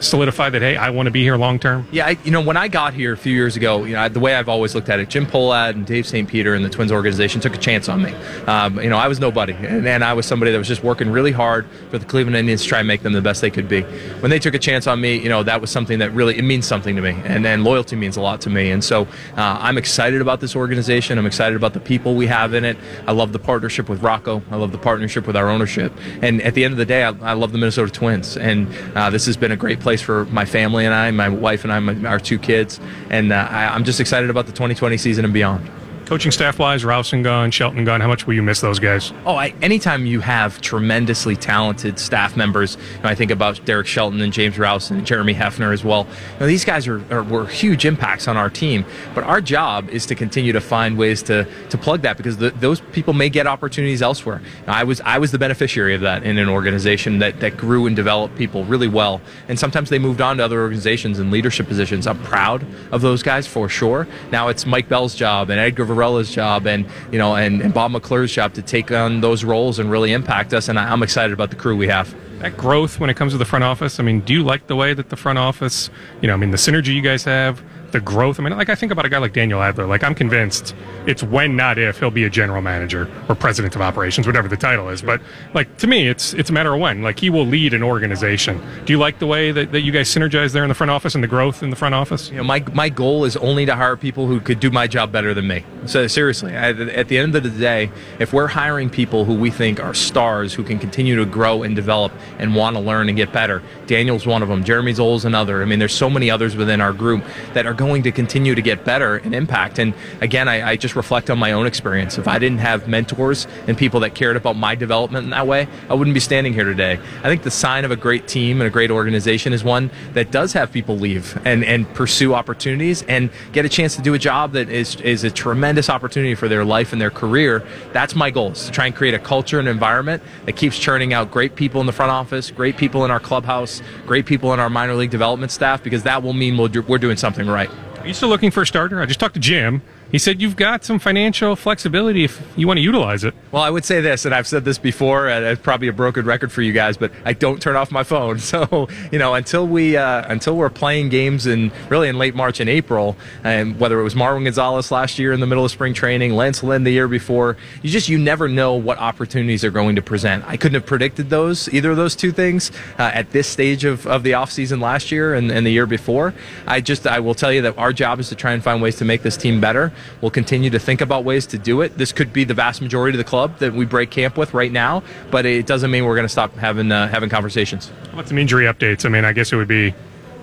solidify that hey, I want to be here long term? Yeah, I, you know, when I got here a few years ago, you know, the way I've always looked at it, Jim Pohlad and Dave St. Peter and the Twins organization took a chance on me. Um, you know, I was nobody, and, and, I was somebody that was just working really hard for the Cleveland Indians to try and make them the best they could be. When they took a chance on me, you know, that was something that really it means something to me, and then loyalty means a lot to me. And so uh, I'm excited about this organization. I'm excited about the people we have in it. I love the partnership with Rocco. I love the partnership with our ownership. And at the end of the day, I, I love the Minnesota Twins, and uh, this has been a great place for my family and I, my wife and I, my, our two kids, and uh, I, I'm just excited about the 2020 season and beyond. Coaching staff wise, Rouse and Gunn, Shelton Gunn, how much will you miss those guys? Oh, I, anytime you have tremendously talented staff members, you know, I think about Derek Shelton and James Rowson and Jeremy Hefner as well. You know, these guys are, are were huge impacts on our team, but our job is to continue to find ways to to plug that because the, those people may get opportunities elsewhere. I was I was the beneficiary of that in an organization that, that grew and developed people really well, and sometimes they moved on to other organizations and leadership positions. I'm proud of those guys for sure. Now it's Mike Bell's job and Edgar Varela's job and you know and, and Bob McClure's job to take on those roles and really impact us. And I'm excited about the crew we have that growth when it comes to the front office. I mean, do you like the way that the front office, you know, I mean, the synergy you guys have, the growth. I mean, like I think about a guy like Daniel Adler. Like I'm convinced it's when, not if, he'll be a general manager or president of operations, whatever the title is. But like to me, it's it's a matter of when. Like he will lead an organization. Do you like the way that, that you guys synergize there in the front office and the growth in the front office? You know, my my goal is only to hire people who could do my job better than me. So seriously, I, at the end of the day, if we're hiring people who we think are stars who can continue to grow and develop and want to learn and get better, Daniel's one of them. Jeremy Zoll's another. I mean, there's so many others within our group that are going to continue to get better and impact. And again, I, I, just reflect on my own experience. If I didn't have mentors and people that cared about my development in that way, I wouldn't be standing here today. I think the sign of a great team and a great organization is one that does have people leave and, and pursue opportunities and get a chance to do a job that is, is a tremendous opportunity for their life and their career. That's my goal, is to try and create a culture and environment that keeps churning out great people in the front office, great people in our clubhouse, great people in our minor league development staff, because that will mean we're doing something right. Are you still looking for a starter? I just talked to Jim. He said you've got some financial flexibility if you want to utilize it. Well, I would say this, and I've said this before, and it's probably a broken record for you guys, but I don't turn off my phone. So, you know, until we uh, until we're playing games in really in late March and April, and whether it was Marwin Gonzalez last year in the middle of spring training, Lance Lynn the year before, you just you never know what opportunities are going to present. I couldn't have predicted those either of those two things uh, at this stage of, of the offseason last year and, and the year before. I just I will tell you that our job is to try and find ways to make this team better. We'll continue to think about ways to do it. This could be the vast majority of the club that we break camp with right now, but it doesn't mean we're going to stop having uh, having conversations. How about some injury updates? I mean, I guess it would be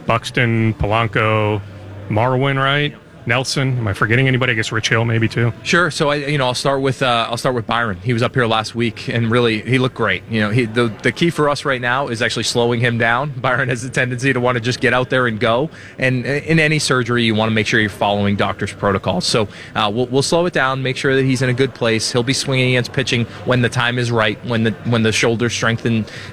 Buxton, Polanco, Marwin, right? Nelson. Am I forgetting anybody? I guess Rich Hill maybe too. Sure. So I, you know, I'll start with uh, I'll start with Byron. He was up here last week and really he looked great. You know, he, the the key for us right now is actually slowing him down. Byron has a tendency to want to just get out there and go. And in any surgery, you want to make sure you're following doctor's protocols. So uh, we'll, we'll slow it down, make sure that he's in a good place. He'll be swinging against pitching when the time is right, when the when the shoulder strength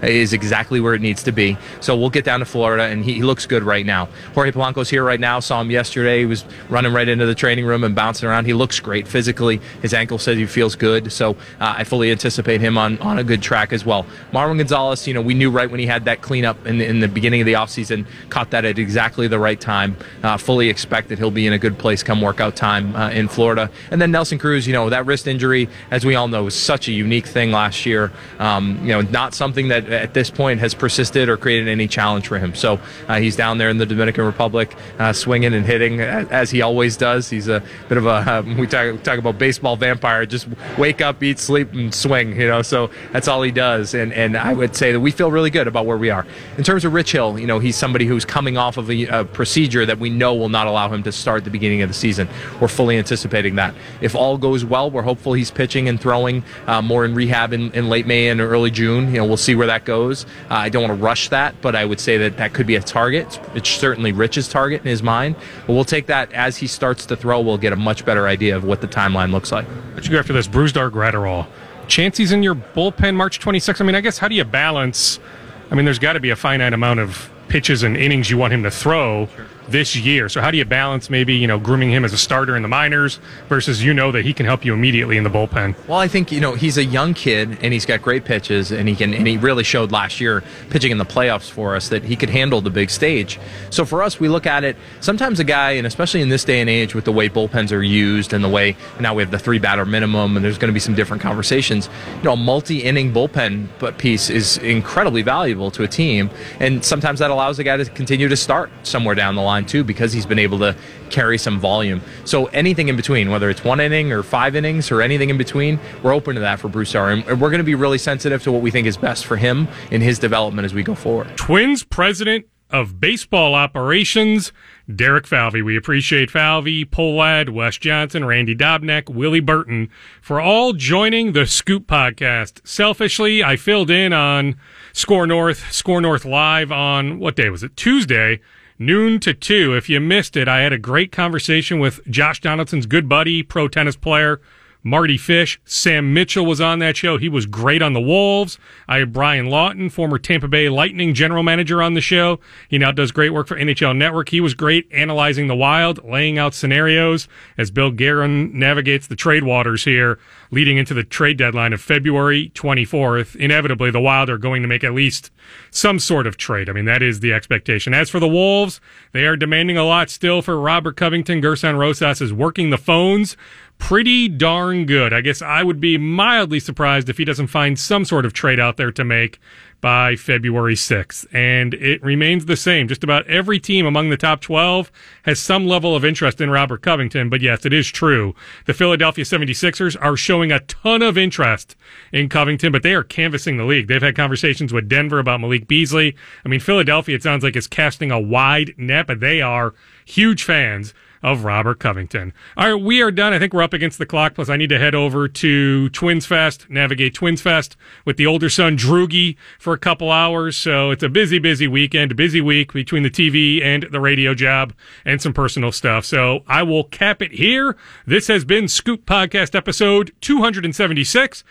is exactly where it needs to be. So we'll get down to Florida, and he, he looks good right now. Jorge Polanco's here right now. Saw him yesterday. He was running right into the training room and bouncing around. He looks great physically. His ankle says he feels good. So uh, I fully anticipate him on, on a good track as well. Marwin Gonzalez, you know, we knew right when he had that cleanup in, in the beginning of the offseason, caught that at exactly the right time. Uh, fully expect that he'll be in a good place come workout time uh, in Florida. And then Nelson Cruz, you know, that wrist injury, as we all know, was such a unique thing last year. Um, you know, not something that at this point has persisted or created any challenge for him. So uh, he's down there in the Dominican Republic, uh, swinging and hitting as he always does. He's a bit of a um, we talk talk about baseball vampire. Just wake up, eat, sleep, and swing. You know, so that's all he does. And and I would say that we feel really good about where we are in terms of Rich Hill. You know, he's somebody who's coming off of a, a procedure that we know will not allow him to start the beginning of the season. We're fully anticipating that. If all goes well, we're hopeful he's pitching and throwing uh, more in rehab in, in, late May and early June. You know, we'll see where that goes. Uh, I don't want to rush that, but I would say that that could be a target. It's certainly Rich's target in his mind. But we'll take that as he starts to throw, we'll get a much better idea of what the timeline looks like. Let you go after this. Brusdar Graterol. Chances in your bullpen March 26th. I mean, I guess how do you balance? I mean, there's got to be a finite amount of pitches and innings you want him to throw. Sure this year. So how do you balance maybe you know grooming him as a starter in the minors versus you know that he can help you immediately in the bullpen? Well, I think you know he's a young kid and he's got great pitches and he can and he really showed last year pitching in the playoffs for us that he could handle the big stage. So for us, we look at it. Sometimes a guy, and especially in this day and age with the way bullpens are used and the way now we have the three batter minimum and there's going to be some different conversations. You know, a multi-inning bullpen piece is incredibly valuable to a team, and sometimes that allows a guy to continue to start somewhere down the line line too because he's been able to carry some volume. So anything in between, whether it's one inning or five innings or anything in between, we're open to that for Bruce Brusdar. And we're going to be really sensitive to what we think is best for him in his development as we go forward. Twins president of baseball operations, Derek Falvey. We appreciate Falvey, Pohlad, Wes Johnson, Randy Dobnak, Willie Burton for all joining the Scoop podcast. Selfishly, I filled in on SKOR North, SKOR North Live on what day was it? Tuesday, noon to two. If you missed it, I had a great conversation with Josh Donaldson's good buddy, pro tennis player, Mardy Fish. Sam Mitchell was on that show. He was great on the Wolves. I had Brian Lawton, former Tampa Bay Lightning general manager, on the show. He now does great work for NHL Network. He was great analyzing the Wild, laying out scenarios as Bill Guerin navigates the trade waters here, leading into the trade deadline of February 24th. Inevitably, the Wild are going to make at least some sort of trade. I mean, that is the expectation. As for the Wolves, they are demanding a lot still for Robert Covington. Gerson Rosas is working the phones pretty darn good. I guess I would be mildly surprised if he doesn't find some sort of trade out there to make by February 6th. And it remains the same. Just about every team among the top 12 has some level of interest in Robert Covington. But yes, it is true. The Philadelphia 76ers are showing a ton of interest in Covington, but they are canvassing the league. They've had conversations with Denver about Malik Beasley. I mean, Philadelphia, it sounds like, is casting a wide net, but they are huge fans of Robert Covington. All right, we are done. I think we're up against the clock. Plus, I need to head over to Twins Fest, navigate Twins Fest with the older son, Droogie, for a couple hours. So it's a busy, busy weekend, a busy week between the TV and the radio job and some personal stuff. So I will cap it here. This has been Scoop Podcast episode 276.